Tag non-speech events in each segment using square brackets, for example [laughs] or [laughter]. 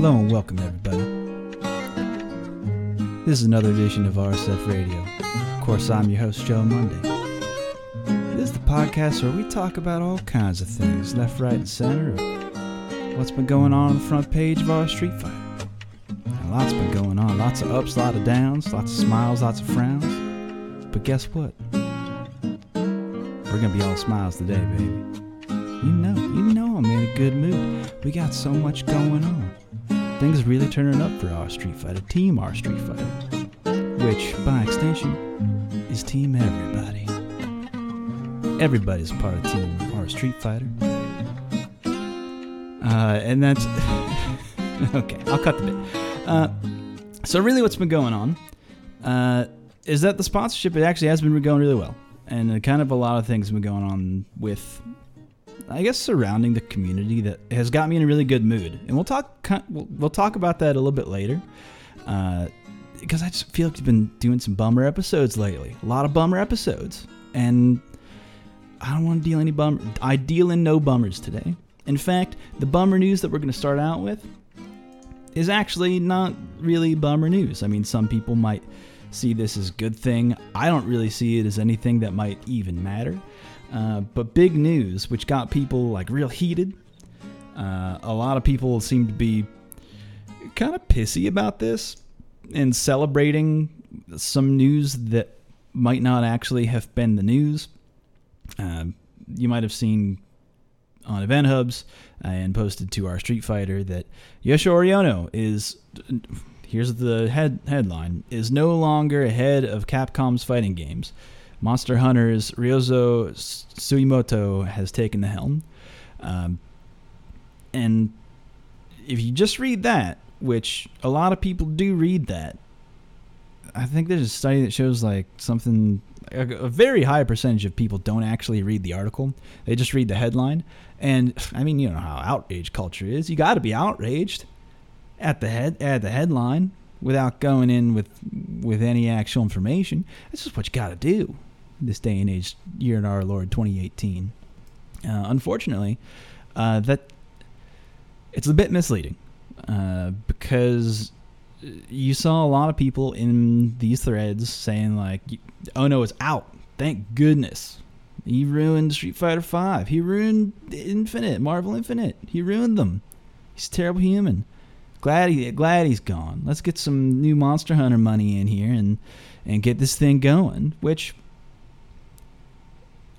Hello and welcome, everybody. This is another edition of RSF Radio. Of course, I'm your host, Joe Monday. This is the podcast where we talk about all kinds of things, left, right, and center, what's been going on on the front page of our Street Fighter. And lots been going on, lots of ups, lots of downs, lots of smiles, lots of frowns. But guess what? We're gonna be all smiles today, baby. You know, you know I'm in a good mood. We got so much going on. Things really turning up for our Street Fighter, Team our Street Fighter, which, by extension, is Team Everybody. Everybody's part of Team our Street Fighter. Uh, and that's [laughs] okay. I'll cut the bit. Uh, so really, what's been going on uh, is that the sponsorship it actually has been going really well, and kind of a lot of things have been going on with I guess surrounding the community that has got me in a really good mood. And we'll talk we'll, talk about that a little bit later. Uh, because I just feel like we've been doing some bummer episodes lately. A lot of bummer episodes. And I don't want to deal any bummer. I deal in no bummers today. In fact, the bummer news that we're going to start out with is actually not really bummer news. I mean, some people might see this as good thing. I don't really see it as anything that might even matter. Uh, but big news, which got people like real heated. Uh, a lot of people seem to be kind of pissy about this and celebrating some news that might not actually have been the news. Uh, you might have seen on Event Hubs and posted to our Street Fighter that Yoshinori Ono is here's the head headline is no longer head of Capcom's fighting games. Monster Hunter's Ryozo Tsujimoto has taken the helm. Um, and if you just read that, which a lot of people do read that, I think there's a study that shows like something, a, a very high percentage of people don't actually read the article. They just read the headline. And I mean, you know how outrage culture is. You got to be outraged at the head at the headline without going in with with any actual information. That's just what you got to do this day and age, year in our Lord 2018. Uh, unfortunately, uh, that it's a bit misleading uh, because you saw a lot of people in these threads saying like, "Oh no, it's out! Thank goodness." He ruined Street Fighter Five. He ruined Infinite, Marvel Infinite. He ruined them. He's a terrible human. Glad he glad he's gone. Let's get some new Monster Hunter money in here and and get this thing going. Which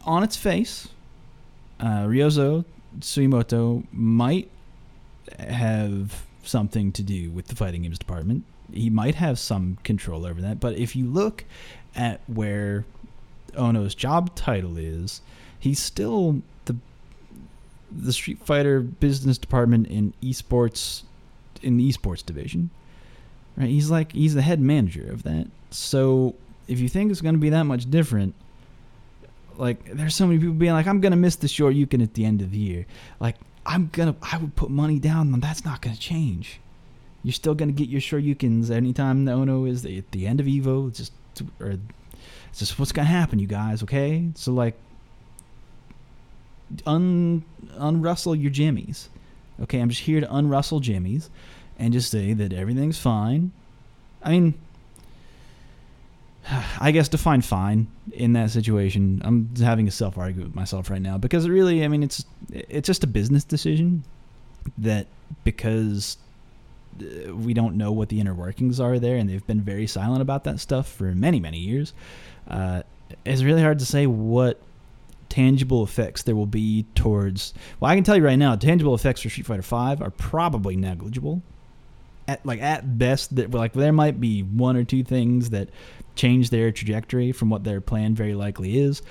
on its face, uh, Ryozo Tsujimoto might have something to do with the fighting games department. He might have some control over that. But if you look at where Ono's job title is, he's still the the Street Fighter business department in esports in the esports division. Right? He's like he's the head manager of that. So if you think it's going to be that much different, like there's so many people being like, I'm gonna miss the Shoryuken at the end of the year. Like I'm gonna, I would put money down on that's not gonna change. You're still gonna get your Shoryukens anytime the Ono is at the end of Evo. It's just, or it's just what's gonna happen, you guys. Okay, so like, un unrustle your jimmies. Okay, I'm just here to unrustle jimmies, and just say that everything's fine. I mean, [sighs] I guess define fine in that situation. I'm having a self argument with myself right now because really, I mean, it's it's just a business decision that because uh, we don't know what the inner workings are there, and they've been very silent about that stuff for many many years. Uh, it's really hard to say what tangible effects there will be towards. Well, I can tell you right now, tangible effects for Street Fighter Five are probably negligible. At like at best, that like there might be one or two things that change their trajectory from what their plan very likely is.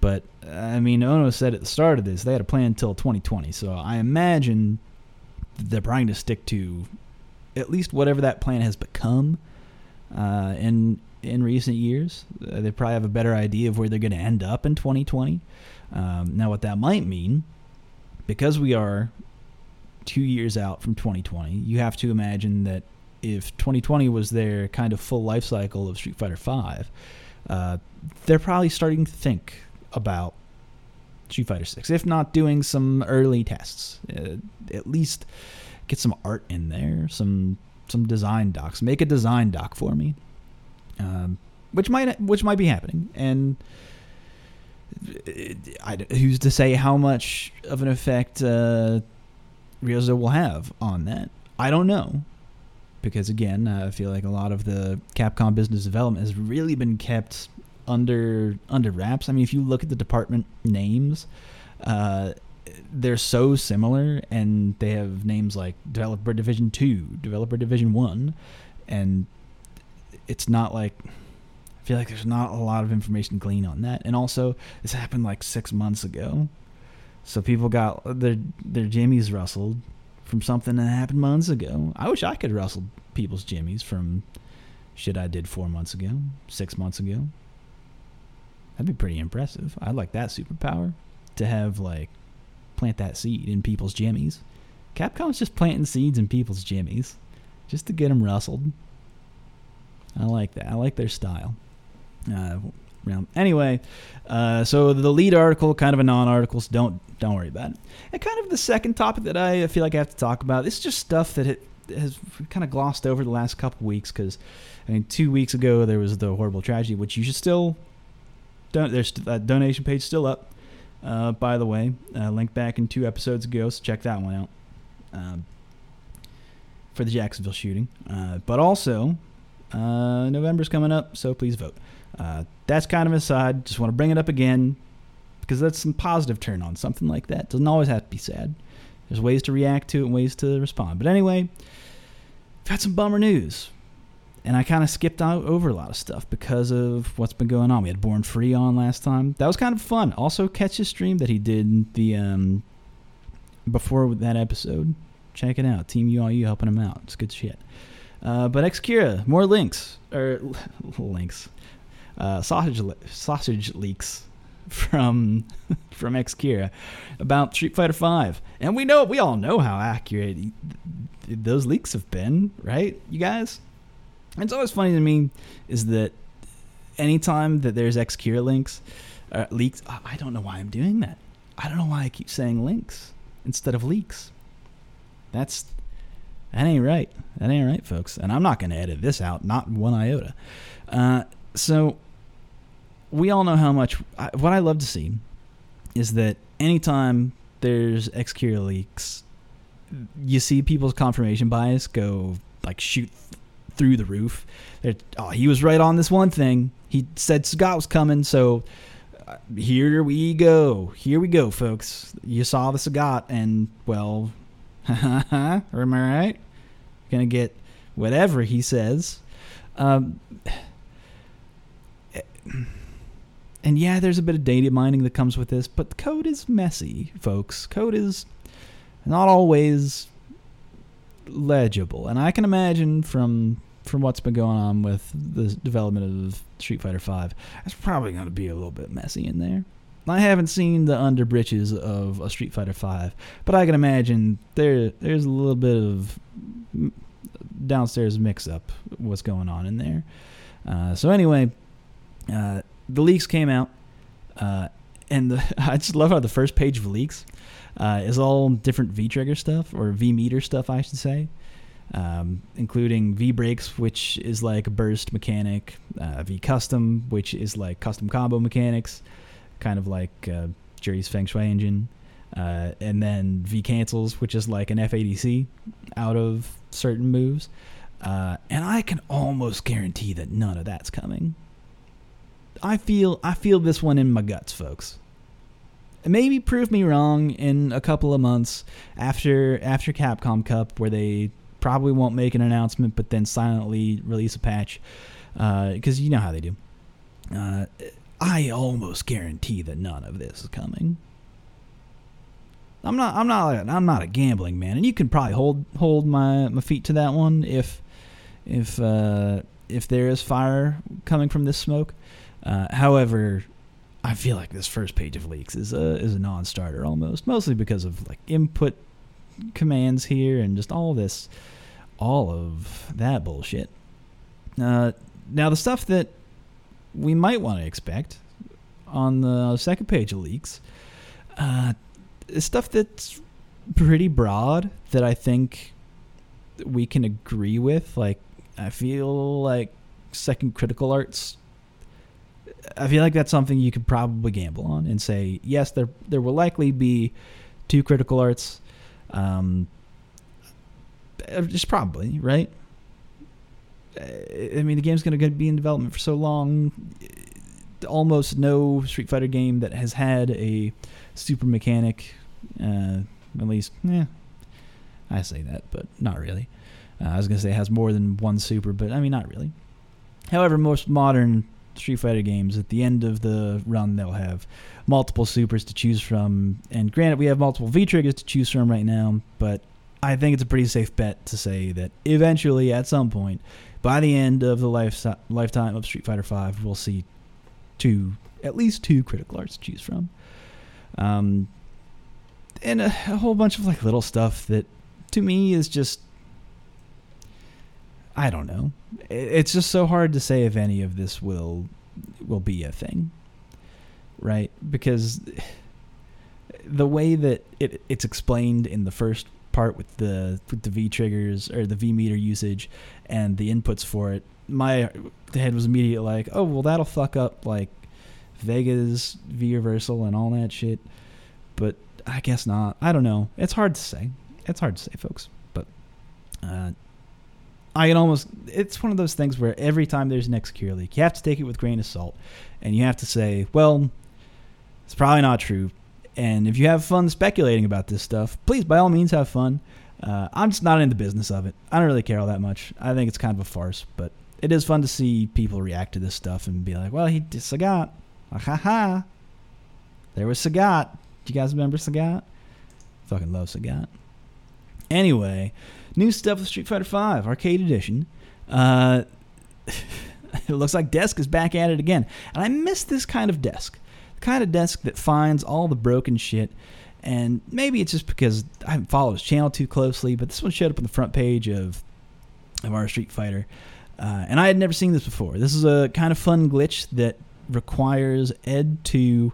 But I mean, Ono said at the start of this they had a plan until 2020, so I imagine they're trying to stick to at least whatever that plan has become uh, in in recent years. Uh, they probably have a better idea of where they're going to end up in 2020. Um, now, what that might mean, because we are two years out from 2020, you have to imagine that if 2020 was their kind of full life cycle of Street Fighter Five, uh, they're probably starting to think about Street Fighter Six, if not doing some early tests, uh, at least get some art in there, some some design docs. Make a design doc for me, um, which might which might be happening. And I, who's to say how much of an effect uh, will have on that? I don't know. Because again, I feel like a lot of the Capcom business development has really been kept under under wraps. I mean, if you look at the department names, uh, they're so similar, and they have names like Developer Division Two, Developer Division One, and it's not like I feel like there's not a lot of information to glean on that. And also, this happened like six months ago, so people got their their jimmies rustled from something that happened months ago. I wish I could rustle people's jimmies from shit I did four months ago, six months ago. That'd be pretty impressive. I'd like that superpower to have like plant that seed in people's jimmies. Capcom's just planting seeds in people's jimmies just to get them rustled. I like that. I like their style. Uh, anyway, uh, so the lead article, kind of a non-article, so don't don't worry about it. And kind of the second topic that I feel like I have to talk about. This is just stuff that it has kind of glossed over the last couple weeks because, I mean, two weeks ago there was the horrible tragedy, which you should still. Don't, there's that donation page still up. Uh, by the way, uh, link back in two episodes ago, so check that one out. Um, for the Jacksonville shooting, uh, but also uh, November's coming up, so please vote. Uh, that's kind of aside. Just want to bring it up again because that's some positive turn on something like that. Doesn't always have to be sad. There's ways to react to it and ways to respond. But anyway, had some bummer news and I kind of skipped out over a lot of stuff because of what's been going on. We had Born Free on last time. That was kind of fun. Also, catch his stream that he did the um, before that episode. Check it out. Team UYU helping him out. It's good shit. Uh, but X-Kira, more links or [laughs] links, uh, sausage sausage leaks from [laughs] from X-Kira about Street Fighter Five, and we know we all know how accurate those leaks have been, right? You guys. It's always funny to me is that anytime that there's X-Kira links, uh, leaks, I don't know why I'm doing that. I don't know why I keep saying links instead of leaks. That's that ain't right. That ain't right, folks. And I'm not going to edit this out, not one iota. Uh, so we all know how much. I, what I love to see is that anytime there's X-Kira leaks, you see people's confirmation bias go like shoot through the roof. oh, he was right on this one thing. He said Sagat was coming, so uh, here we go. Here we go, folks. You saw the Sagat, and well, [laughs] am I right? Gonna get whatever he says. Um, and yeah, there's a bit of data mining that comes with this, but code is messy, folks. Code is not always legible, and I can imagine from from what's been going on with the development of Street Fighter V, it's probably going to be a little bit messy in there. I haven't seen the underbritches of a Street Fighter V, but I can imagine there there's a little bit of downstairs mix-up what's going on in there. Uh, so anyway, uh, the leaks came out, uh, and the, [laughs] I just love how the first page of leaks uh, is all different V trigger stuff or V meter stuff, I should say um, including V brakes, which is like a burst mechanic, uh, V custom, which is like custom combo mechanics, kind of like uh, Juri's Feng Shui engine, uh, and then V cancels, which is like an FADC out of certain moves. Uh, and I can almost guarantee that none of that's coming. I feel I feel this one in my guts, folks. Maybe prove me wrong in a couple of months after after Capcom Cup, where they probably won't make an announcement, but then silently release a patch because uh, you know how they do. Uh, I almost guarantee that none of this is coming. I'm not. I'm not. I'm not a gambling man, and you can probably hold hold my, my feet to that one if if uh, if there is fire coming from this smoke. Uh, however, I feel like this first page of leaks is a is a non-starter almost, mostly because of like input commands here and just all this, all of that bullshit. Uh, now, the stuff that we might want to expect on the second page of leaks uh, is stuff that's pretty broad that I think we can agree with. Like, I feel like second critical arts. I feel like that's something you could probably gamble on and say yes, there there will likely be two critical arts. Um, uh, just probably right. Uh, I mean, the game's going to be in development for so long. Almost no Street Fighter game that has had a super mechanic, uh, at least, yeah, I say that, but not really. Uh, I was gonna say it has more than one super, but I mean not really. However, most modern Street Fighter games, at the end of the run, they'll have multiple supers to choose from. And granted, we have multiple V triggers to choose from right now, but I think it's a pretty safe bet to say that eventually, at some point, by the end of the life, lifetime of Street Fighter V, we'll see two, at least two critical arts to choose from. Um, and a, a whole bunch of like little stuff that to me is just I don't know. It's just so hard to say if any of this will will be a thing, right? Because the way that it it's explained in the first part with the with the V triggers or the V meter usage and the inputs for it, my head was immediately like, oh well, that'll fuck up like Vega's V reversal and all that shit. But I guess not. I don't know. It's hard to say. It's hard to say, folks. But uh, I can almost. It's one of those things where every time there's an X-Kira leak, you have to take it with grain of salt, and you have to say, well, it's probably not true. And if you have fun speculating about this stuff, please, by all means, have fun. Uh, I'm just not in the business of it. I don't really care all that much. I think it's kind of a farce, but it is fun to see people react to this stuff and be like, well, he did Sagat. Ha ha. There was Sagat. Do you guys remember Sagat? Fucking love Sagat. Anyway, new stuff with Street Fighter V Arcade Edition. Uh, [laughs] it looks like Desk is back at it again, and I miss this kind of desk, the kind of desk that finds all the broken shit. And maybe it's just because I haven't followed his channel too closely, but this one showed up on the front page of of our Street Fighter, uh, and I had never seen this before. This is a kind of fun glitch that requires Ed to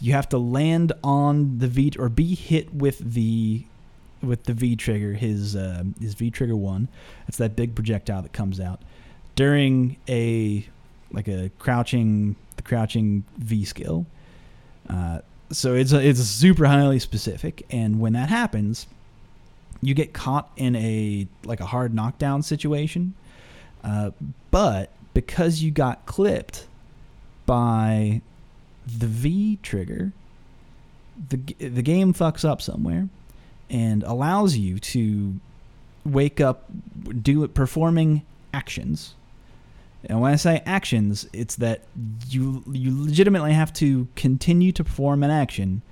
you have to land on the V or be hit with the with the V trigger, his uh, his V trigger one. It's that big projectile that comes out during a like a crouching the crouching V skill. Uh, so it's a, it's super highly specific, and when that happens, you get caught in a like a hard knockdown situation. Uh, but because you got clipped by the V trigger, the the game fucks up somewhere and allows you to wake up, do it, performing actions. And when I say actions, it's that you you legitimately have to continue to perform an action,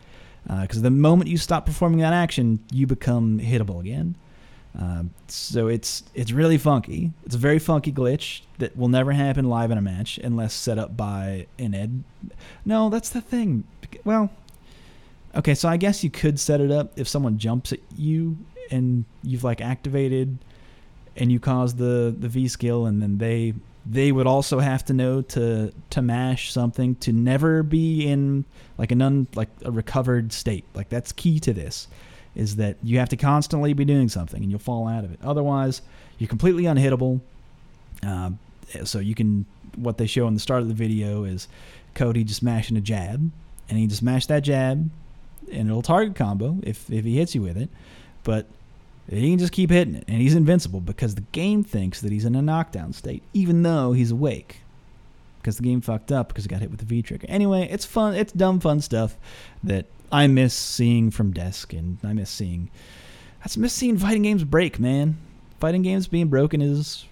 because uh, the moment you stop performing that action, you become hittable again. Um, so it's it's really funky. It's a very funky glitch that will never happen live in a match unless set up by an ed. No, that's the thing. Well, okay, so I guess you could set it up if someone jumps at you and you've like activated and you cause the the V skill, and then they they would also have to know to to mash something to never be in like an un like a recovered state. Like that's key to this is that you have to constantly be doing something and you'll fall out of it. Otherwise, you're completely unhittable. Uh, so you can, what they show in the start of the video is Cody just mashing a jab, and he just mashed that jab, and it'll target combo if, if he hits you with it. But he can just keep hitting it, and he's invincible because the game thinks that he's in a knockdown state, even though he's awake. Because the game fucked up because he got hit with the V trigger. Anyway, it's fun. It's dumb, fun stuff that I miss seeing from desk, and I miss seeing. I miss seeing fighting games break, man. Fighting games being broken is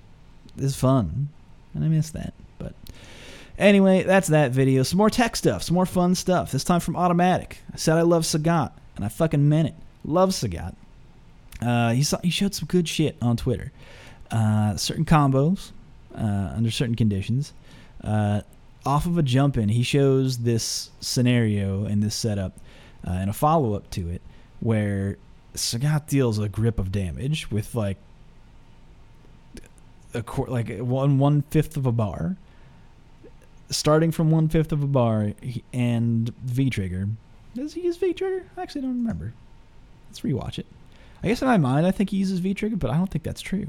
is fun, and I miss that. Anyway, that's that video. Some more tech stuff, some more fun stuff. This time from AutoMattock. I said I love Sagat, and I fucking meant it. Love Sagat. Uh, he saw he showed some good shit on Twitter. Uh, certain combos uh, under certain conditions. Uh, off of a jump in, he shows this scenario and this setup uh, and a follow up to it where Sagat deals a grip of damage with like a like one one fifth of a bar, starting from one fifth of a bar and V trigger. Does he use V trigger? I actually don't remember. Let's rewatch it. I guess in my mind, I think he uses V trigger, but I don't think that's true.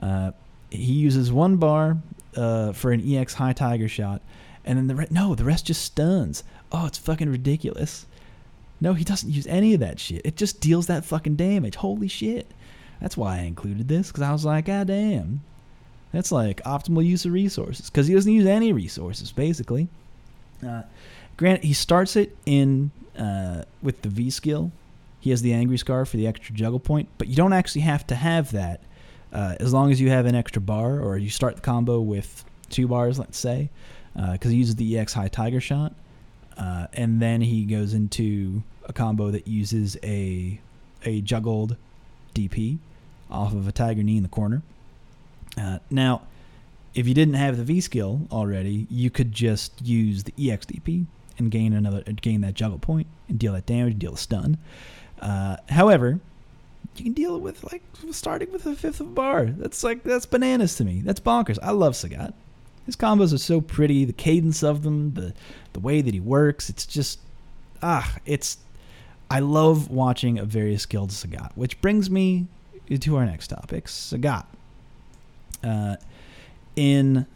Uh, he uses one bar uh, for an EX high tiger shot, and then the re- no, the rest just stuns. Oh, it's fucking ridiculous. No, he doesn't use any of that shit. It just deals that fucking damage. Holy shit. That's why I included this, because I was like, God damn. That's like optimal use of resources, because he doesn't use any resources, basically. Uh, granted, he starts it in uh, with the V skill. He has the Angry Scar for the extra juggle point, but you don't actually have to have that uh, as long as you have an extra bar or you start the combo with two bars, let's say, because uh, he uses the EX High Tiger Shot. Uh, and then he goes into a combo that uses a a juggled DP off of a tiger knee in the corner. Uh, now, if you didn't have the V skill already, you could just use the EXDP and gain another gain that juggle point and deal that damage, and deal the stun. Uh, however, you can deal with like starting with a fifth of a bar. That's like that's bananas to me. That's bonkers. I love Sagat. His combos are so pretty. The cadence of them, the the way that he works. It's just ah, it's. I love watching a very skilled Sagat, which brings me to our next topic, Sagat. Uh, in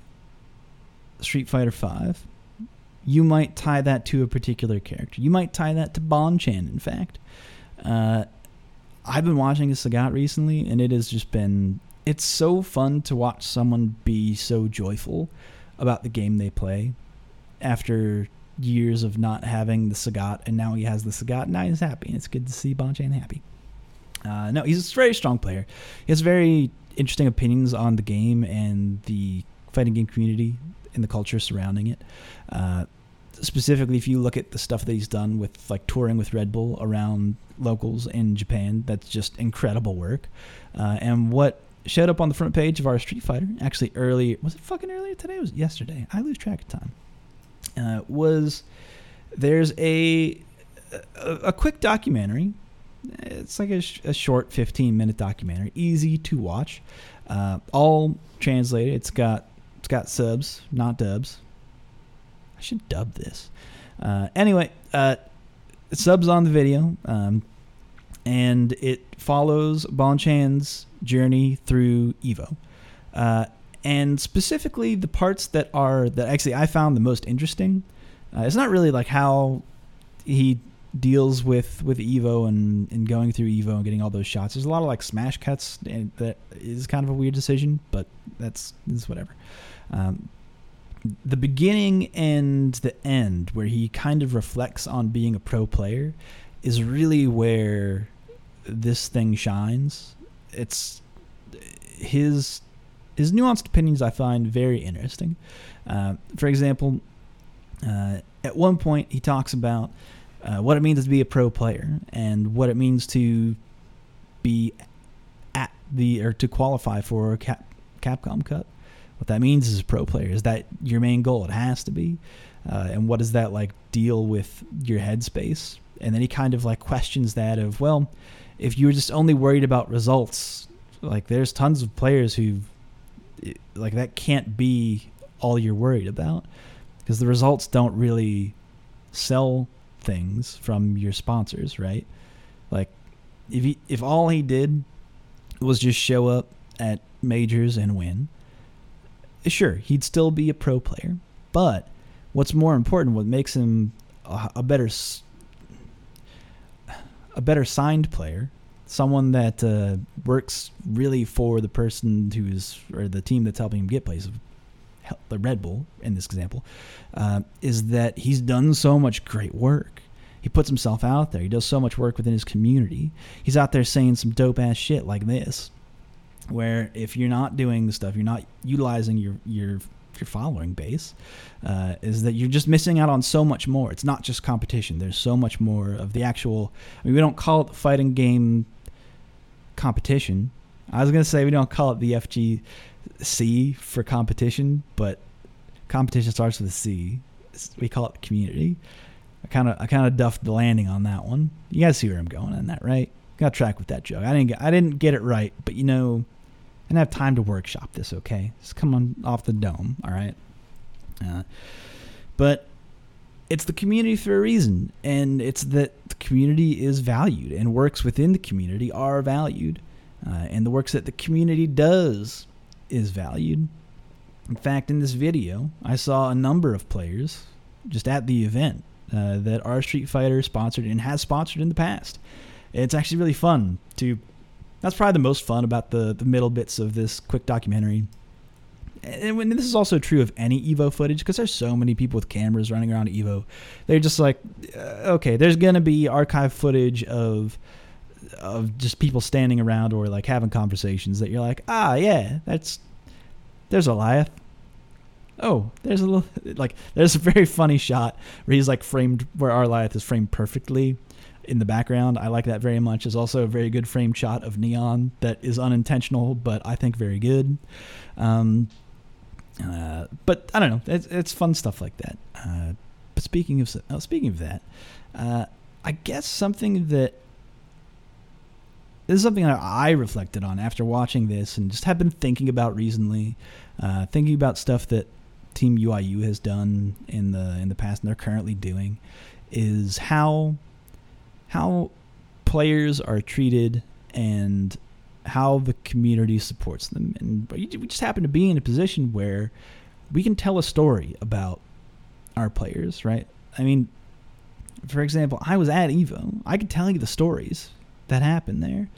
Street Fighter Five, you might tie that to a particular character. You might tie that to Bonchan. In fact, uh, I've been watching Sagat recently, and it has just been it's so fun to watch someone be so joyful about the game they play after years of not having the Sagat, and now he has the Sagat. And now he's happy, and it's good to see Bonchan happy. Uh, no, he's a very strong player. He has very interesting opinions on the game and the fighting game community and the culture surrounding it. Uh, specifically, if you look at the stuff that he's done with like touring with Red Bull around locals in Japan, that's just incredible work. Uh, and what showed up on the front page of our Street Fighter, actually early, was it fucking earlier today? It was yesterday. I lose track of time. Uh, was there's a, a, a quick documentary. It's like a, sh- a, short 15 minute documentary, easy to watch, uh, all translated. It's got it's got subs, not dubs. I should dub this. Uh, anyway, uh, subs on the video, um, and it follows Bonchan's journey through Evo. Uh, and specifically the parts that are that actually I found the most interesting. Uh, it's not really like how he deals with with Evo and, and going through Evo and getting all those shots. There's a lot of like smash cuts, and that is kind of a weird decision, but that's is whatever. Um, the beginning and the end, where he kind of reflects on being a pro player, is really where this thing shines. It's his his nuanced opinions I find very interesting. Uh, for example, uh, at one point he talks about uh, what it means to be a pro player and what it means to be at the or to qualify for a Cap, Capcom Cup. What that means as a pro player is that your main goal. It has to be. Uh, and what does that like deal with your headspace? And then he kind of like questions that of well, if you're just only worried about results, like there's tons of players who like that can't be all you're worried about because the results don't really sell things from your sponsors, right? Like if he if all he did was just show up at majors and win, sure, he'd still be a pro player. But what's more important, what makes him a, a better a better signed player someone that uh, works really for the person who's or the team that's helping him get places, the Red Bull in this example, uh, is that he's done so much great work. He puts himself out there. He does so much work within his community. He's out there saying some dope ass shit like this, where if you're not doing the stuff, you're not utilizing your your your following base, uh, is that you're just missing out on so much more. It's not just competition. There's so much more of the actual. I mean, we don't call it the fighting game competition. I was gonna say we don't call it the FGC for competition, but competition starts with a C. We call it community. I kind of I kind of duffed the landing on that one. You guys see where I'm going on that, right? Got track with that joke. I didn't get I didn't get it right, but you know, I didn't have time to workshop this. Okay, just come on off the dome. All right. Uh, but it's the community for a reason, and it's that the community is valued and works within the community are valued, uh, and the works that the community does is valued. In fact, in this video, I saw a number of players just at the event uh, that our Street Fighter sponsored and has sponsored in the past. It's actually really fun to. That's probably the most fun about the the middle bits of this quick documentary. And when this is also true of any Evo footage, because there's so many people with cameras running around Evo, they're just like, uh, okay, there's gonna be archive footage of of just people standing around or like having conversations that you're like, ah, yeah, that's there's Goliath. Oh, there's a little [laughs] like there's a very funny shot where he's like framed where Arliath is framed perfectly in the background. I like that very much. There's also a very good frame shot of Neon that is unintentional, but I think very good. Um, uh, but I don't know. It's, it's fun stuff like that. Uh, but speaking of uh, speaking of that, uh, I guess something that this is something that I reflected on after watching this and just have been thinking about recently, uh, thinking about stuff that Team UYU has done in the in the past and they're currently doing, is how how players are treated and how the community supports them. And we just happen to be in a position where we can tell a story about our players, right? I mean, for example, I was at Evo. I could tell you the stories that happened there.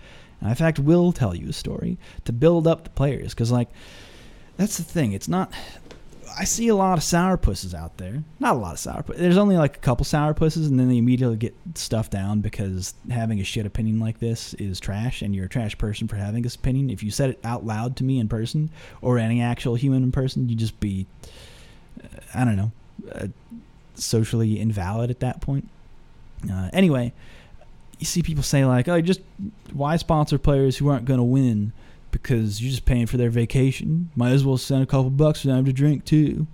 And in fact, will tell you a story to build up the players because, like, that's the thing. It's not I see a lot of sourpusses out there. Not a lot of sourpuss. There's only like a couple sourpusses, and then they immediately get stuffed down because having a shit opinion like this is trash, and you're a trash person for having this opinion. If you said it out loud to me in person or any actual human in person, you'd just be, uh, I don't know, uh, socially invalid at that point. Uh, anyway, you see people say like, "Oh, just why sponsor players who aren't going to win?" because you're just paying for their vacation. Might as well send a couple bucks for them to drink too.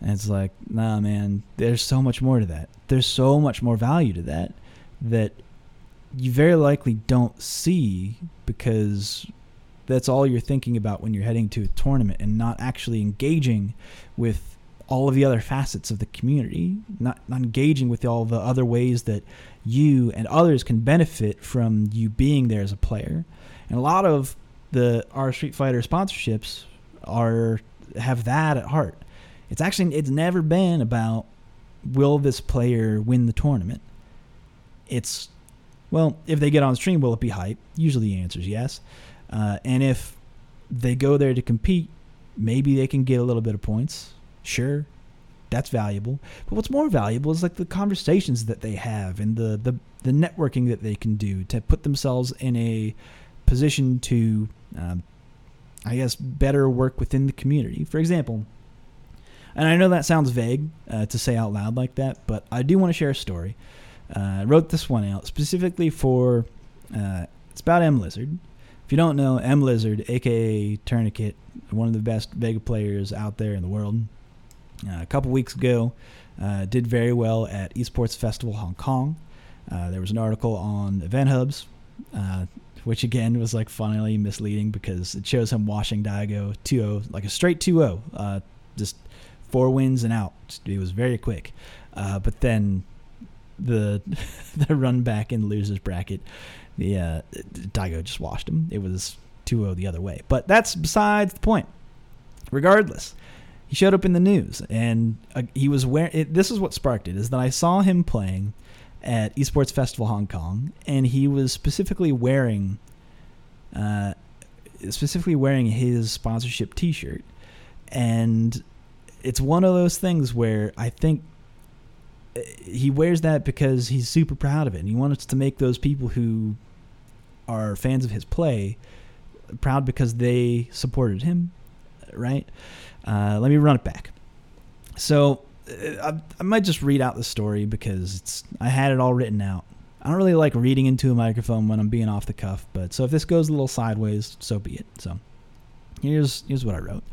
And it's like, nah, man, there's so much more to that. There's so much more value to that that you very likely don't see because that's all you're thinking about when you're heading to a tournament and not actually engaging with all of the other facets of the community, not, not engaging with all the other ways that you and others can benefit from you being there as a player. And a lot of the our Street Fighter sponsorships are have that at heart. It's actually it's never been about will this player win the tournament. It's well, if they get on stream, will it be hype? Usually the answer is yes. Uh, and if they go there to compete, maybe they can get a little bit of points. Sure, that's valuable. But what's more valuable is like the conversations that they have and the the, the networking that they can do to put themselves in a position to um, I guess, better work within the community. For example, and I know that sounds vague uh, to say out loud like that, but I do want to share a story. Uh, I wrote this one out specifically for, uh, it's about M Lizard. If you don't know, M Lizard, aka Tourniquet, one of the best Vega players out there in the world, a couple weeks ago, uh, did very well at Esports Festival Hong Kong. Uh, there was an article on Event Hubs which again was like funnily misleading because it shows him washing Daigo 2-0, like a straight 2 uh, just four wins and out. It was very quick. Uh, but then the [laughs] the run back in losers bracket, the uh, Daigo just washed him. It was 2-0 the other way. But that's besides the point. Regardless, he showed up in the news and uh, he was wearing. This is what sparked it: is that I saw him playing at Esports Festival Hong Kong, and he was specifically wearing, uh, specifically wearing his sponsorship T-shirt, and it's one of those things where I think uh, he wears that because he's super proud of it, and he wants to make those people who are fans of his play proud because they supported him, right? Uh, let me run it back. So I, I might just read out the story because it's I had it all written out. I don't really like reading into a microphone when I'm being off the cuff, but so if this goes a little sideways, so be it. So here's here's what I wrote.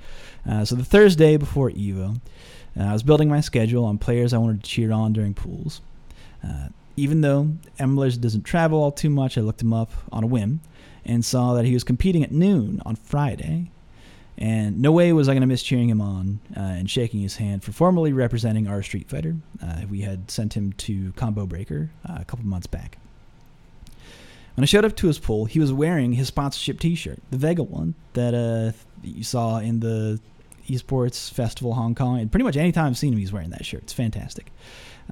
Uh, so the Thursday before Evo, uh, I was building my schedule on players I wanted to cheer on during pools. Uh, even though Emlers doesn't travel all too much, I looked him up on a whim and saw that he was competing at noon on Friday. And no way was I going to miss cheering him on uh, and shaking his hand for formally representing our Street Fighter. Uh, we had sent him to Combo Breaker uh, a couple months back. When I showed up to his pool, he was wearing his sponsorship T-shirt, the Vega one that uh, you saw in the Esports Festival Hong Kong. And pretty much any time I've seen him, he's wearing that shirt. It's fantastic.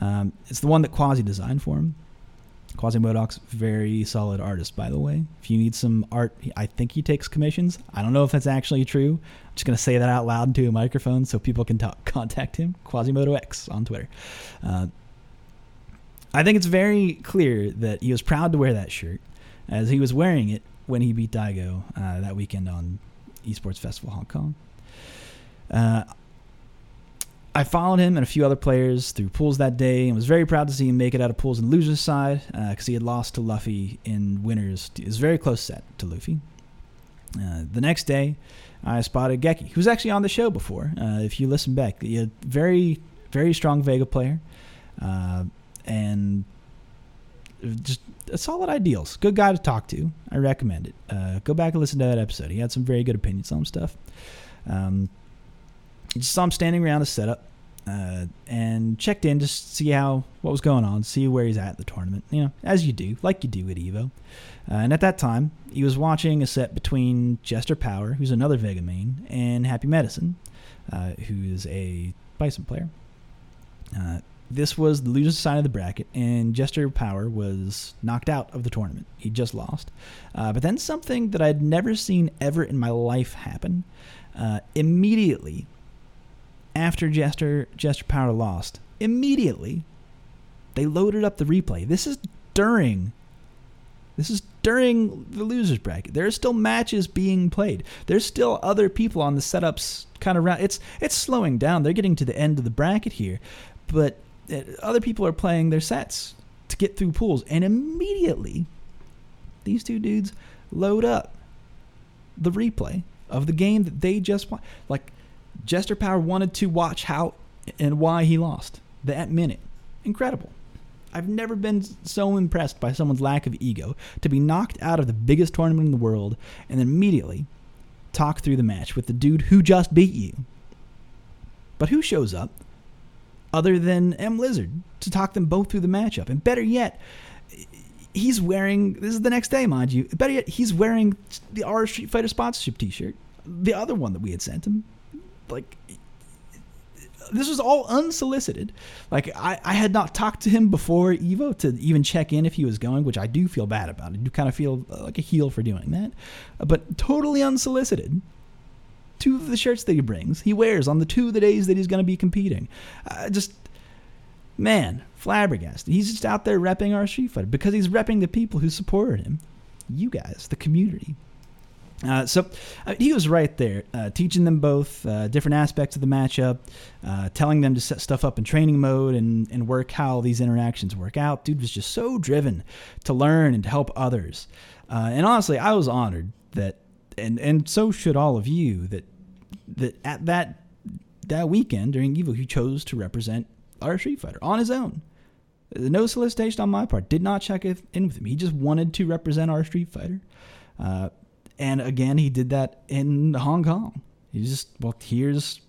Um, it's the one that Quasi designed for him. Quasi Modoc's very solid artist, by the way. If you need some art, I think he takes commissions. I don't know if that's actually true. I'm just gonna say that out loud into a microphone so people can talk, [laughs] contact him. Quasimodo X on Twitter. Uh, I think it's very clear that he was proud to wear that shirt, as he was wearing it when he beat Daigo uh, that weekend on Esports Festival Hong Kong. Uh, I followed him and a few other players through pools that day and was very proud to see him make it out of pools in losers side because uh, he had lost to Luffy in winners. It was very close set to Luffy. Uh, the next day, I spotted Geki, who was actually on the show before. Uh, if you listen back, he a very, very strong Vega player, uh, and just solid ideals. Good guy to talk to. I recommend it. Uh, go back and listen to that episode. He had some very good opinions on stuff. Um, just saw him standing around the setup uh, and checked in just to see how what was going on, see where he's at in the tournament. You know, as you do, like you do at Evo. Uh, and at that time, he was watching a set between Jester Power, who's another Vega main, and Happy Medicine, uh, who is a Bison player. Uh, this was the loser's side of the bracket, and Jester Power was knocked out of the tournament. He just lost. Uh, but then something that I'd never seen ever in my life happen. Uh, immediately, after Jester Jester Power lost, immediately they loaded up the replay. This is during this is during the losers bracket. There are still matches being played. There's still other people on the setups kind of around. It's it's slowing down. They're getting to the end of the bracket here, but uh, other people are playing their sets to get through pools, and immediately these two dudes load up the replay of the game that they just won. Like Jester Power wanted to watch how and why he lost that minute. Incredible. I've never been so impressed by someone's lack of ego to be knocked out of the biggest tournament in the world and then immediately talk through the match with the dude who just beat you. But who shows up other than M Lizard to talk them both through the matchup? And better yet, he's wearing this is the next day, mind you. Better yet, he's wearing the R Street Fighter sponsorship T-shirt, the other one that we had sent him like this was all unsolicited. Like I, I had not talked to him before Evo to even check in if he was going, which I do feel bad about. I do kind of feel uh, like a heel for doing that, but totally unsolicited. Two of the shirts that he brings, he wears on the two of the days that he's going to be competing. Uh, just man, flabbergasted. He's just out there repping our Street Fighter because he's repping the people who supported him. You guys, the community. Uh, so uh, he was right there, uh, teaching them both uh, different aspects of the matchup, uh, telling them to set stuff up in training mode and, and work how these interactions work out. Dude was just so driven to learn and to help others. Uh, and honestly, I was honored that, and and so should all of you that that at that that weekend during Evo, he chose to represent our Street Fighter on his own. No solicitation on my part. Did not check in with him. He just wanted to represent our Street Fighter. Uh, and again, he did that in Hong Kong. He just, well, here's,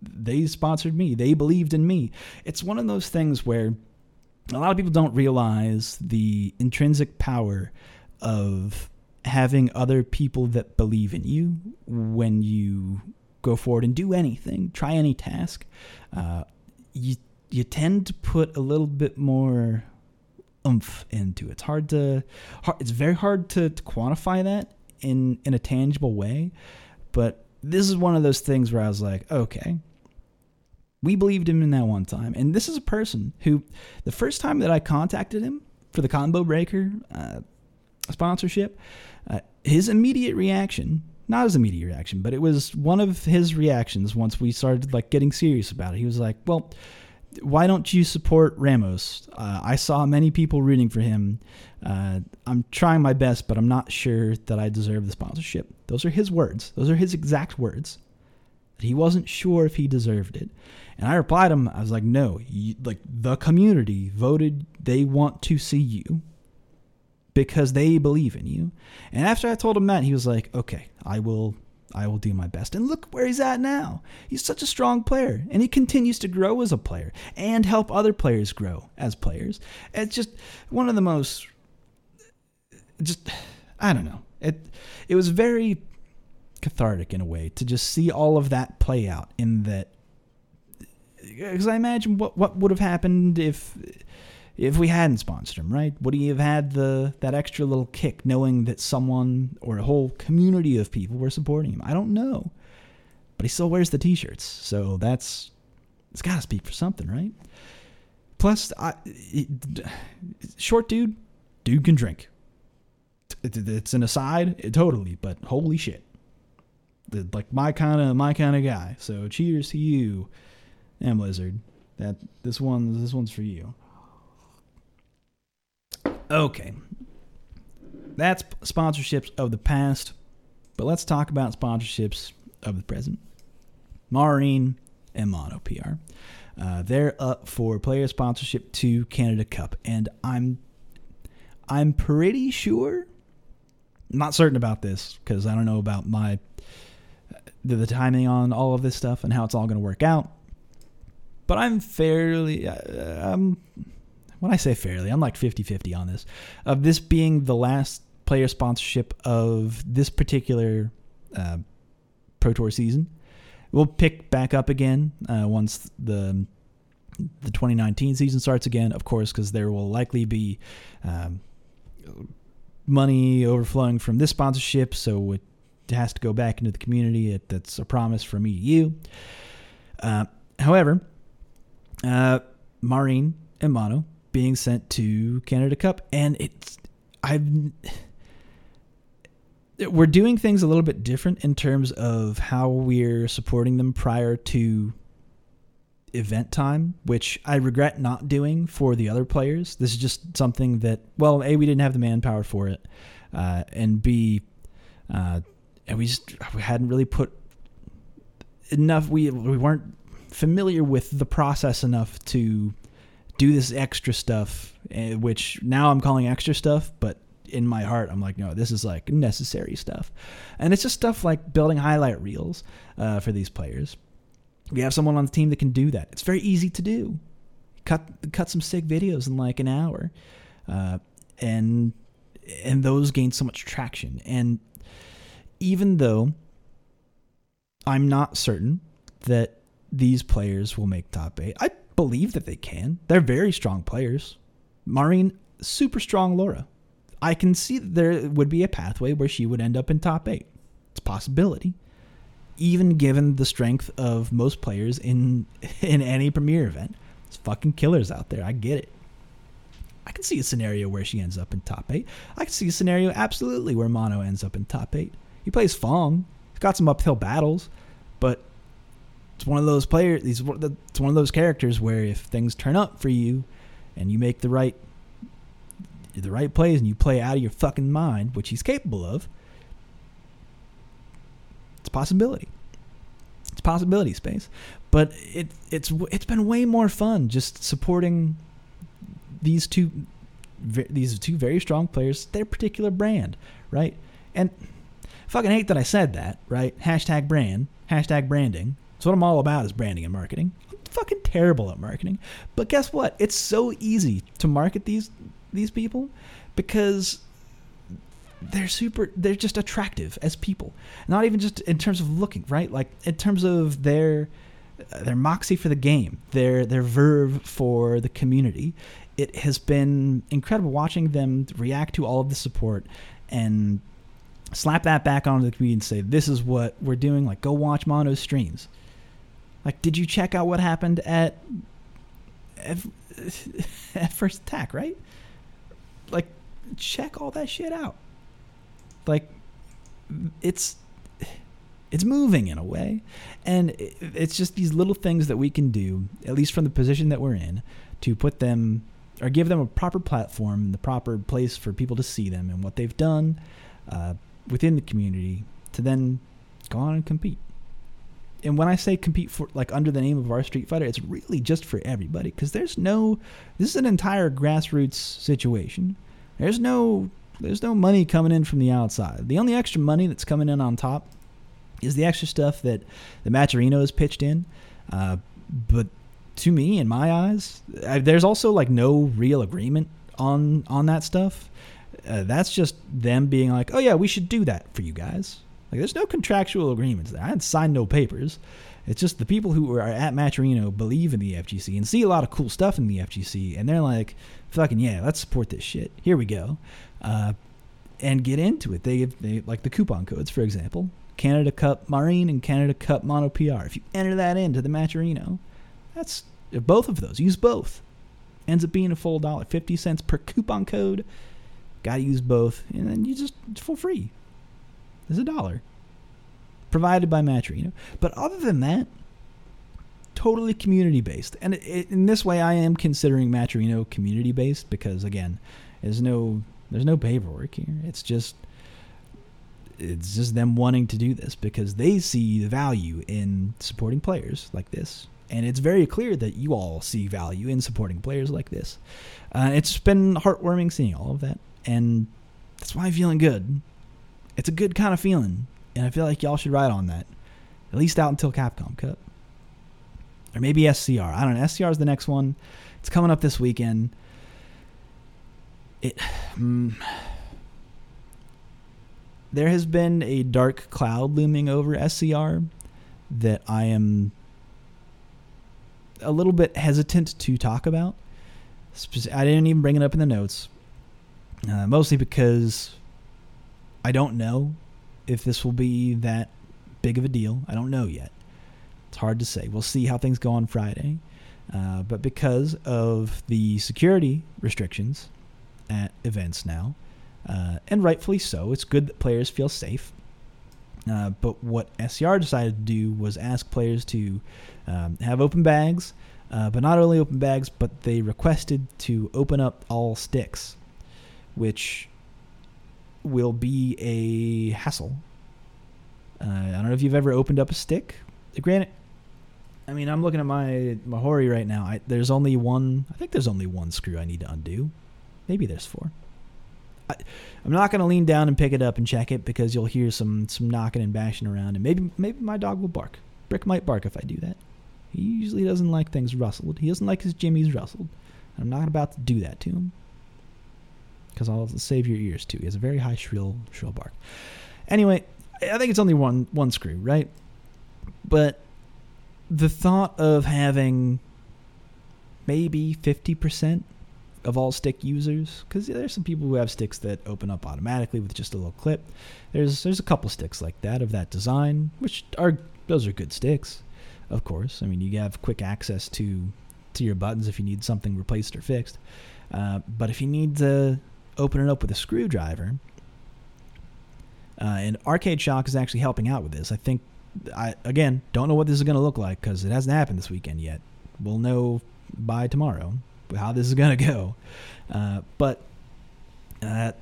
they sponsored me. They believed in me. It's one of those things where a lot of people don't realize the intrinsic power of having other people that believe in you when you go forward and do anything, try any task. Uh, you you tend to put a little bit more oomph into it. It's hard to, hard, it's very hard to, to quantify that in in a tangible way. But this is one of those things where I was like, okay, we believed him in that one time, and this is a person who, the first time that I contacted him for the combo breaker uh, sponsorship, uh, his immediate reaction. Not his immediate reaction, but it was one of his reactions once we started like getting serious about it. He was like, "Well, why don't you support Ramos? Uh, I saw many people rooting for him. Uh, I'm trying my best, but I'm not sure that I deserve the sponsorship. Those are his words. Those are his exact words. That he wasn't sure if he deserved it. And I replied him, I was like, no, you, like the community voted, they want to see you because they believe in you. And after I told him that, he was like, okay, I will I will do my best. And look where he's at now. He's such a strong player, and he continues to grow as a player and help other players grow as players. It's just one of the most, just, I don't know. It, it was very cathartic in a way to just see all of that play out in that. Because I imagine what, what would have happened if if we hadn't sponsored him, right? Would he have had the that extra little kick knowing that someone or a whole community of people were supporting him? I don't know. But he still wears the t-shirts. So that's it's got to speak for something, right? Plus I, short dude, dude can drink. It's an aside, totally, but holy shit. Like my kind of my kind of guy. So cheers to you, M Lizard. That this one this one's for you. Okay. That's sponsorships of the past, but let's talk about sponsorships of the present. Maureen and Mono PR. Uh, they're up for player sponsorship to Canada Cup, and I'm I'm pretty sure. I'm not certain about this because I don't know about my the, the, timing on all of this stuff and how it's all going to work out. But I'm fairly uh, I'm when I say fairly, I'm like 50 50 on this, of this being the last player sponsorship of this particular uh, Pro Tour season. We'll pick back up again uh, once the the 2019 season starts again, of course, because there will likely be um, money overflowing from this sponsorship, so it has to go back into the community. It, that's a promise from me to you. Uh, however, uh, Maureen and Mono being sent to Canada Cup, and it's I've we're doing things a little bit different in terms of how we're supporting them prior to event time, which I regret not doing for the other players. This is just something that, well, a we didn't have the manpower for it, uh, and b, uh, and we just we hadn't really put enough. We we weren't familiar with the process enough to do this extra stuff, eh, which now I'm calling extra stuff, but in my heart, I'm like, no, this is like necessary stuff. And it's just stuff like building highlight reels uh, for these players. We have someone on the team that can do that. It's very easy to do. Cut cut some sick videos in like an hour, uh, and and those gain so much traction. And even though I'm not certain that these players will make top eight, I believe that they can. They're very strong players. Maureen, super strong Laura. I can see that there would be a pathway where she would end up in top eight. It's possibility. Even given the strength of most players in [laughs] in any premier event. It's fucking killers out there. I get it. I can see a scenario where she ends up in top eight. I can see a scenario absolutely where Mono ends up in top eight. He plays Fong. He's got some uphill battles, it's one of those players. It's one of those characters where if things turn up for you, and you make the right the right plays and you play out of your fucking mind, which he's capable of, it's possibility. It's possibility space, but it it's it's been way more fun just supporting these two these two very strong players, their particular brand, right? And fucking hate that I said that, right? Hashtag brand, hashtag branding. So what I'm all about is branding and marketing. I'm fucking terrible at marketing. But guess what? It's so easy to market these these people because they're super they're just attractive as people. Not even just in terms of looking, right? Like in terms of their uh, their moxie for the game, their their verve for the community. It has been incredible watching them react to all of the support and slap that back onto the community and say, "This is what we're doing." Like, go watch Mono's streams. Like, did you check out what happened at [laughs] at, first attack? Right? Like, check all that shit out. Like, it's it's moving in a way, and it's just these little things that we can do, at least from the position that we're in, to put them or give them a proper platform, the proper place for people to see them and what they've done uh, within the community to then go on and compete and when I say compete for like under the name of our Street Fighter, it's really just for everybody because there's no this is an entire grassroots situation. There's no there's no money coming in from the outside. The only extra money that's coming in on top is the extra stuff that the Matcherino has pitched in. Uh, but to me, in my eyes, I, there's also like no real agreement on on that stuff. Uh, that's just them being like, oh yeah, we should do that for you guys. Like, there's no contractual agreements there. I hadn't signed no papers. It's just the people who are at Matcherino believe in the FGC and see a lot of cool stuff in the FGC, and they're like, fucking yeah, let's support this shit. Here we go. Uh, and get into it. They, they like the coupon codes, for example. Canada Cup Marine and Canada Cup Mono PR. If you enter that into the Matcherino, that's both of those. Use both. Ends up being a full dollar, fifty cents per coupon code. Got to use both, and then you just it's for free. It's a dollar, provided by Matcherino. But other than that, totally community based. And in this way, I am considering Matcherino community based because again, there's no there's no paperwork here. It's just it's just them wanting to do this because they see the value in supporting players like this. And it's very clear that you all see value in supporting players like this. Uh, it's been heartwarming seeing all of that. And that's why I'm feeling good. It's a good kind of feeling. And I feel like y'all should ride on that. At least out until Capcom Cup. Or maybe SCR. I don't know. SCR is the next one. It's coming up this weekend. It. [sighs] Mm, there has been a dark cloud looming over SCR that I am a little bit hesitant to talk about. I didn't even bring it up in the notes, uh, mostly because I don't know if this will be that big of a deal. I don't know yet. It's hard to say. We'll see how things go on Friday. Uh, but because of the security restrictions at events now, uh, and rightfully so. It's good that players feel safe. Uh, but what SCR decided to do was ask players to um, have open bags, uh, but not only open bags, but they requested to open up all sticks, which will be a hassle. Uh, I don't know if you've ever opened up a stick. Granted, I mean, I'm looking at my Mahori right now. I, there's only one. I think there's only one screw I need to undo. Maybe there's four. I, am not going to lean down and pick it up and check it because you'll hear some some knocking and bashing around, and maybe maybe my dog will bark. Brick might bark if I do that. He usually doesn't like things rustled. He doesn't like his jimmies rustled. I'm not about to do that to him because I'll save your ears too. He has a very high shrill shrill bark. Anyway, I think it's only one one screw, right? But the thought of having maybe 50% of all stick users because there's some people who have sticks that open up automatically with just a little clip. There's there's a couple sticks like that of that design, which are those are good sticks, of course. I mean, you have quick access to to your buttons if you need something replaced or fixed. Uh, but if you need to open it up with a screwdriver, uh, and Arcade Shock is actually helping out with this. I think I again don't know what this is going to look like because it hasn't happened this weekend yet. We'll know by tomorrow how this is going to go. Uh, but uh,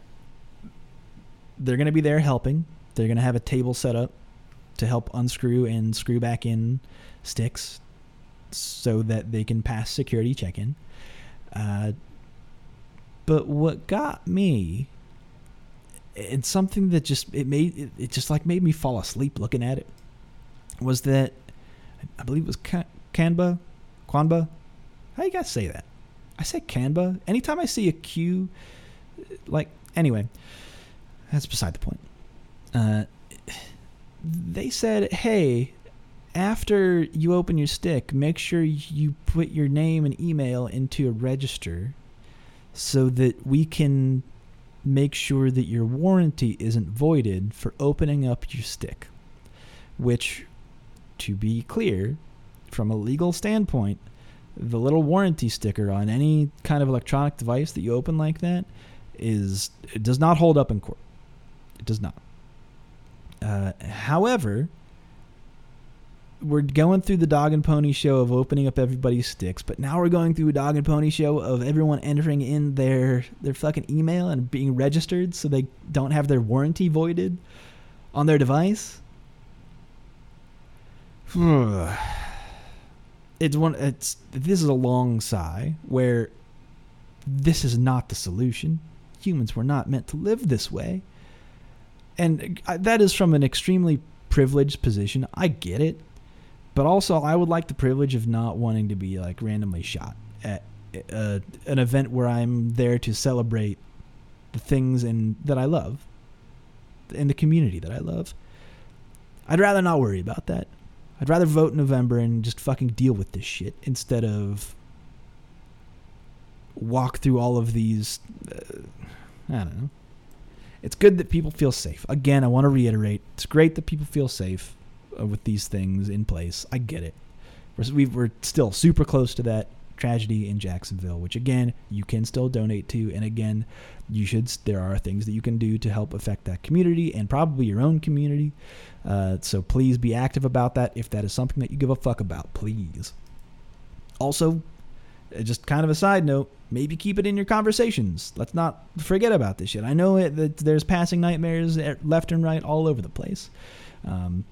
they're going to be there helping. They're going to have a table set up to help unscrew and screw back in sticks so that they can pass security check in. Uh, but what got me and something that just it made it, just like made me fall asleep looking at it was that I believe it was Canba, Qanba. How you guys say that? I say Canva. Anytime I see a Q, like anyway, that's beside the point. Uh, they said, hey, after you open your stick, make sure you put your name and email into a register so that we can make sure that your warranty isn't voided for opening up your stick. Which, to be clear, from a legal standpoint, the little warranty sticker on any kind of electronic device that you open like that is it does not hold up in court. It does not. Uh, however, we're going through the dog and pony show of opening up everybody's sticks, but now we're going through a dog and pony show of everyone entering in their their fucking email and being registered so they don't have their warranty voided on their device. [sighs] it's one it's this is a long sigh where this is not the solution. Humans were not meant to live this way. And that is from an extremely privileged position. I get it. But also, I would like the privilege of not wanting to be like randomly shot at uh, an event where I'm there to celebrate the things in that I love in the community that I love. I'd rather not worry about that. I'd rather vote in November and just fucking deal with this shit instead of walk through all of these. Uh, I don't know. It's good that people feel safe. Again, I want to reiterate it's great that people feel safe with these things in place. I get it. We're, we're still super close to that tragedy in Jacksonville, which again, you can still donate to. And again, you should, there are things that you can do to help affect that community and probably your own community. Uh, so please be active about that if that is something that you give a fuck about, please. Also, uh, just kind of a side note, maybe keep it in your conversations. Let's not forget about this shit. I know it, that there's passing nightmares left and right all over the place. Um,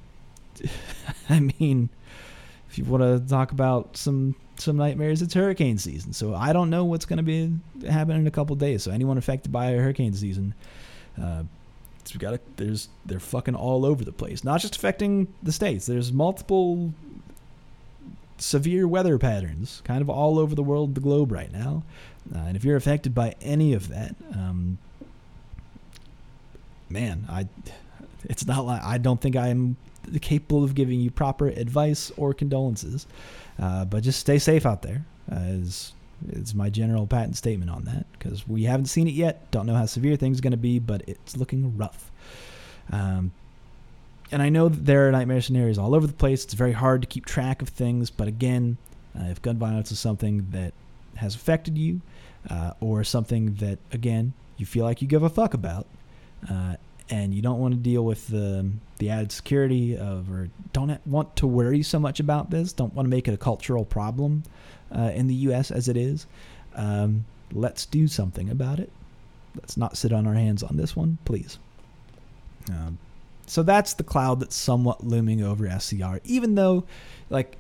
[laughs] I mean, if you want to talk about some some nightmares, it's hurricane season. So I don't know what's going to be happening in a couple days. So anyone affected by a hurricane season, uh, we got there's they're fucking all over the place. Not just affecting the states. There's multiple severe weather patterns kind of all over the world, the globe right now. Uh, and if you're affected by any of that, um, man, I it's not like I don't think I'm capable of giving you proper advice or condolences. Uh, but just stay safe out there. Uh, is is my general patent statement on that because we haven't seen it yet. Don't know how severe things are going to be, but it's looking rough. Um, and I know that there are nightmare scenarios all over the place. It's very hard to keep track of things, but again, uh, if gun violence is something that has affected you, uh, or something that again you feel like you give a fuck about, uh, and you don't want to deal with the the added security of or don't want to worry so much about this don't want to make it a cultural problem uh, in the US as it is um, let's do something about it. Let's not sit on our hands on this one please. Um, so that's the cloud that's somewhat looming over SCR even though like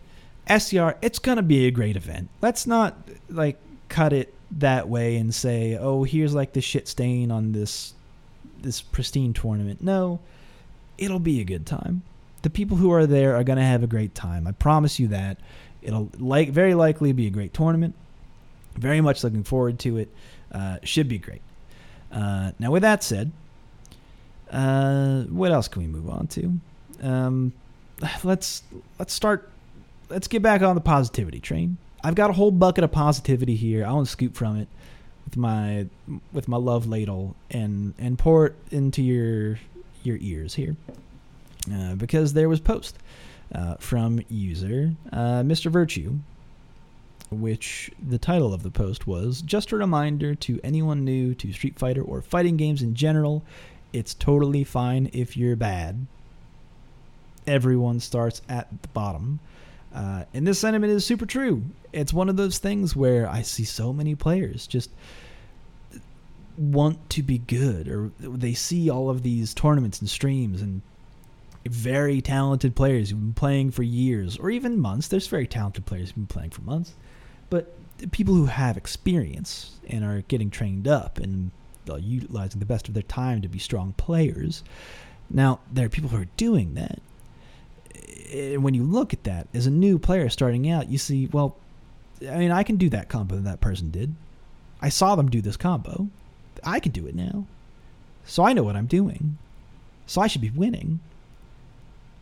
SCR it's going to be a great event. Let's not like cut it that way and say oh here's like the shit stain on this this pristine tournament. No, it'll be a good time. The people who are there are going to have a great time. I promise you that. It'll like very likely be a great tournament. Very much looking forward to it. Uh, should be great. Uh, now, with that said, uh, what else can we move on to? Um, [sighs] let's let's start. Let's get back on the positivity train. I've got a whole bucket of positivity here. I want to scoop from it with my with my love ladle and and pour it into your your ears here, uh, because there was post uh, from user uh, Mr. Virtue, which the title of the post was just a reminder to anyone new to Street Fighter or fighting games in general. It's totally fine if you're bad. Everyone starts at the bottom. Uh, and this sentiment is super true. It's one of those things where I see so many players just want to be good, or they see all of these tournaments and streams and very talented players who've been playing for years or even months. There's very talented players who've been playing for months, but people who have experience and are getting trained up and utilizing the best of their time to be strong players. Now, there are people who are doing that Eh, when you look at that as a new player starting out, you see, well, I mean, I can do that combo that, that person did. I saw them do this combo. I can do it now. So I know what I'm doing. So I should be winning.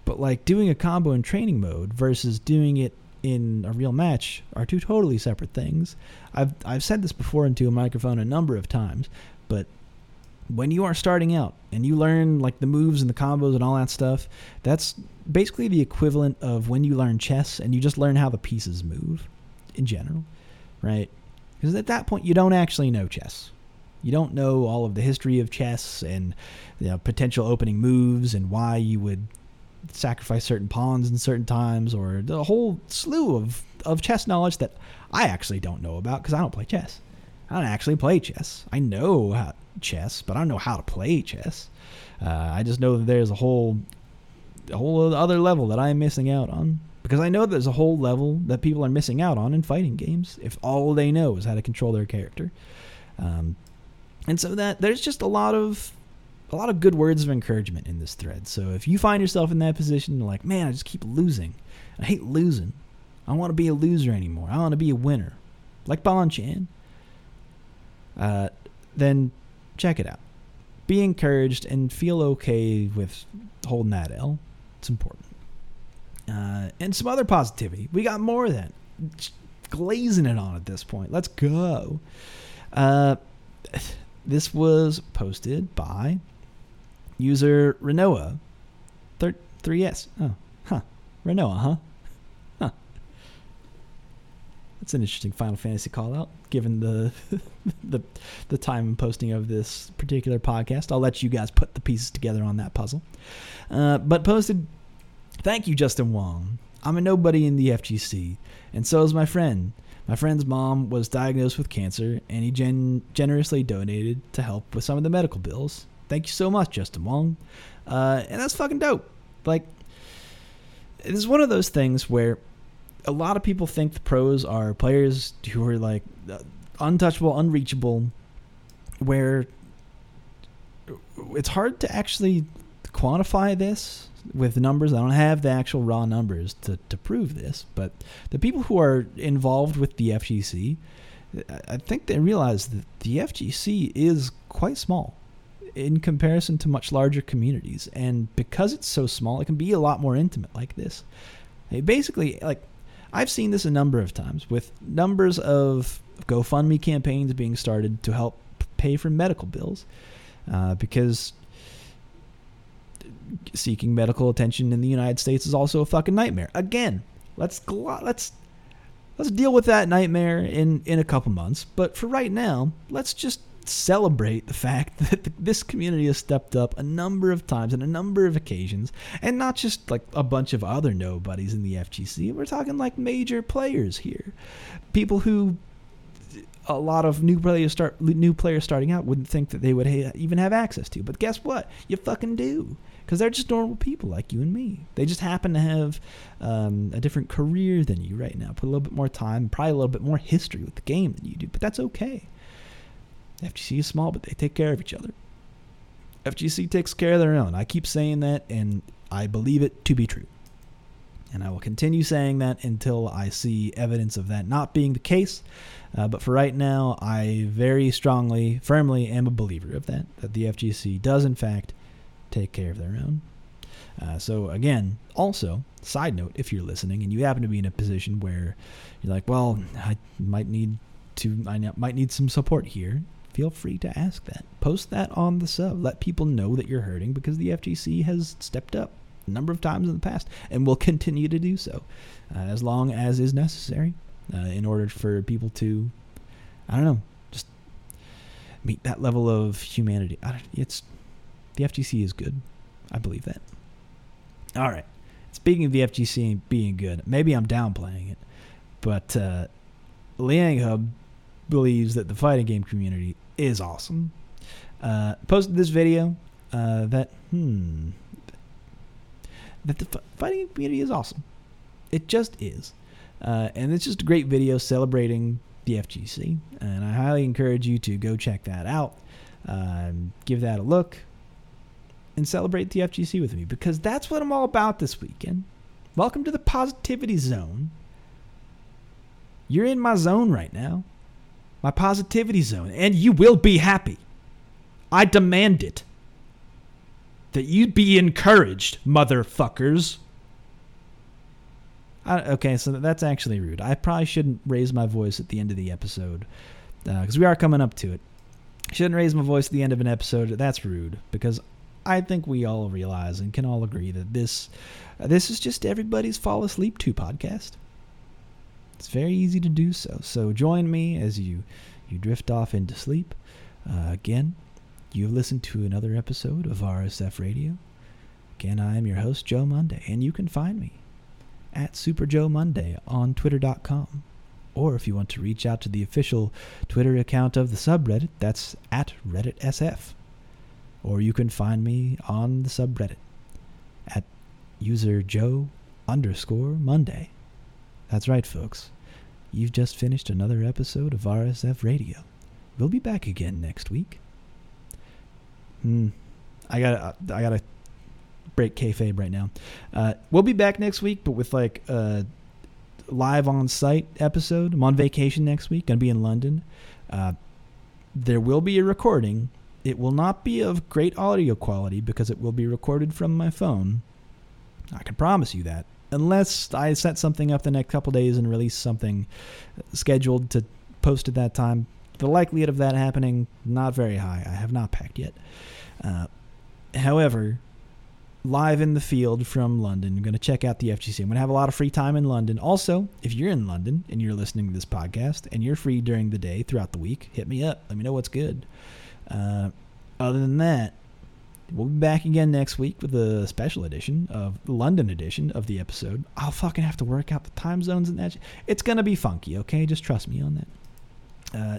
But like doing a combo in training mode versus doing it in a real match are two totally separate things. I've I've said this before into a microphone a number of times, but when you are starting out and you learn like the moves and the combos and all that stuff, that's basically the equivalent of when you learn chess and you just learn how the pieces move in general, right? Because at that point you don't actually know chess. You don't know all of the history of chess and you know, potential opening moves and why you would sacrifice certain pawns in certain times or the whole slew of, of chess knowledge that I actually don't know about because I don't play chess. I don't actually play chess. I know how, chess, but I don't know how to play chess. Uh, I just know that there's a whole, a whole other level that I'm missing out on because I know there's a whole level that people are missing out on in fighting games if all they know is how to control their character. Um, and so that there's just a lot of a lot of good words of encouragement in this thread. So if you find yourself in that position, you're like, man, I just keep losing. I hate losing. I don't want to be a loser anymore. I want to be a winner, like Bonchan. Uh, then check it out. Be encouraged and feel okay with holding that L. It's important. Uh, and some other positivity. We got more. Just glazing it on at this point. Let's go. Uh, this was posted by user Rinoa. 3S. Oh, huh. Rinoa? Huh. That's an interesting Final Fantasy call out, given the [laughs] the the time and posting of this particular podcast. I'll let you guys put the pieces together on that puzzle. Uh, but posted, thank you, Justin Wong. I'm a nobody in the FGC, and so is my friend. My friend's mom was diagnosed with cancer, and he gen- generously donated to help with some of the medical bills. Thank you so much, Justin Wong. Uh, and that's fucking dope. Like, it is one of those things where a lot of people think the pros are players who are like uh, untouchable, unreachable, where it's hard to actually quantify this with numbers. I don't have the actual raw numbers to, to prove this, but the people who are involved with the FGC, I think they realize that the FGC is quite small in comparison to much larger communities. And because it's so small, it can be a lot more intimate like this. basically, like, I've seen this a number of times with numbers of GoFundMe campaigns being started to help pay for medical bills. Uh, because seeking medical attention in the United States is also a fucking nightmare. Again, let's let's let's deal with that nightmare in in a couple months. But for right now, let's just celebrate the fact [laughs] that this community has stepped up a number of times and a number of occasions, and not just like a bunch of other nobodies in the FGC. We're talking like major players here, people who a lot of new players start new players starting out wouldn't think that they would ha- even have access to. But guess what? You fucking do because they're just normal people like you and me. They just happen to have um, a different career than you right now. Put a little bit more time, probably a little bit more history with the game than you do, but that's okay. FGC is small, but they take care of each other. FGC takes care of their own. I keep saying that, and I believe it to be true. And I will continue saying that until I see evidence of that not being the case. Uh, but for right now, I very strongly, firmly am a believer of that, that the FGC does, in fact, take care of their own. Uh, so again, also side note, if you're listening and you happen to be in a position where you're like, well, I might need to, I might need some support here. Feel free to ask that. Post that on the sub. Let people know that you're hurting because the FGC has stepped up a number of times in the past and will continue to do so uh, as long as is necessary uh, in order for people to, I don't know, just meet that level of humanity. it's the FGC is good. I believe that. All right. Speaking of the FGC being good, maybe I'm downplaying it, but uh, Liang Hub believes that the fighting game community is awesome. Uh, posted this video uh, that hmm that the fighting community is awesome. It just is, uh, and it's just a great video celebrating the FGC, and I highly encourage you to go check that out. Um, give that a look and celebrate the FGC with me because that's what I'm all about this weekend. Welcome to the positivity zone. You're in my zone right now, my positivity zone, and you will be happy. I demand it. That you'd be encouraged, motherfuckers. I, okay, so that's actually rude. I probably shouldn't raise my voice at the end of the episode because uh, we are coming up to it. Shouldn't raise my voice at the end of an episode. That's rude because I think we all realize and can all agree that this uh, this is just everybody's fall asleep to podcast. It's very easy to do so. So join me as you you drift off into sleep. Uh, again, you've listened to another episode of RSF Radio. Again, I am your host Joe Monday, and you can find me at Super Joe Monday on Twitter.com. Or if you want to reach out to the official Twitter account of the subreddit, that's at RedditSF or you can find me on the subreddit at user Joe underscore Monday. That's right, folks. You've just finished another episode of RSF Radio. We'll be back again next week. Hmm. I gotta, I got to break kayfabe right now. Uh, we'll be back next week, but with like a live on site episode. I'm on vacation next week. Gonna be in London. Uh, there will be a recording. It will not be of great audio quality because it will be recorded from my phone. I can promise you that. Unless I set something up the next couple days and release something scheduled to post at that time, the likelihood of that happening not very high. I have not packed yet. Uh, however, live in the field from London. I'm going to check out the FGC. I'm going to have a lot of free time in London. Also, if you're in London and you're listening to this podcast and you're free during the day throughout the week, hit me up. Let me know what's good. Uh, other than that, we'll be back again next week with a special edition of London edition of the episode. I'll fucking have to work out the time zones and that. It's to be funky, okay? Just trust me on that. Uh,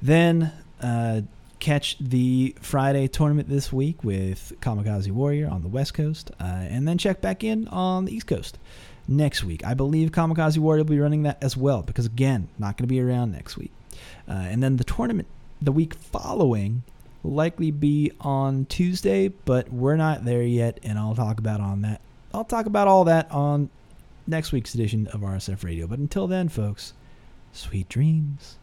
then uh, catch the Friday tournament this week with Kamikaze Warrior on the West Coast, uh, and then check back in on the East Coast next week. I believe Kamikaze Warrior will be running that as well because again, not to be around next week. Uh, and then the tournament the week following will likely be on Tuesday, but we're not there yet, and I'll talk about on that. I'll talk about all that on next week's edition of RSF Radio. But until then, folks, sweet dreams.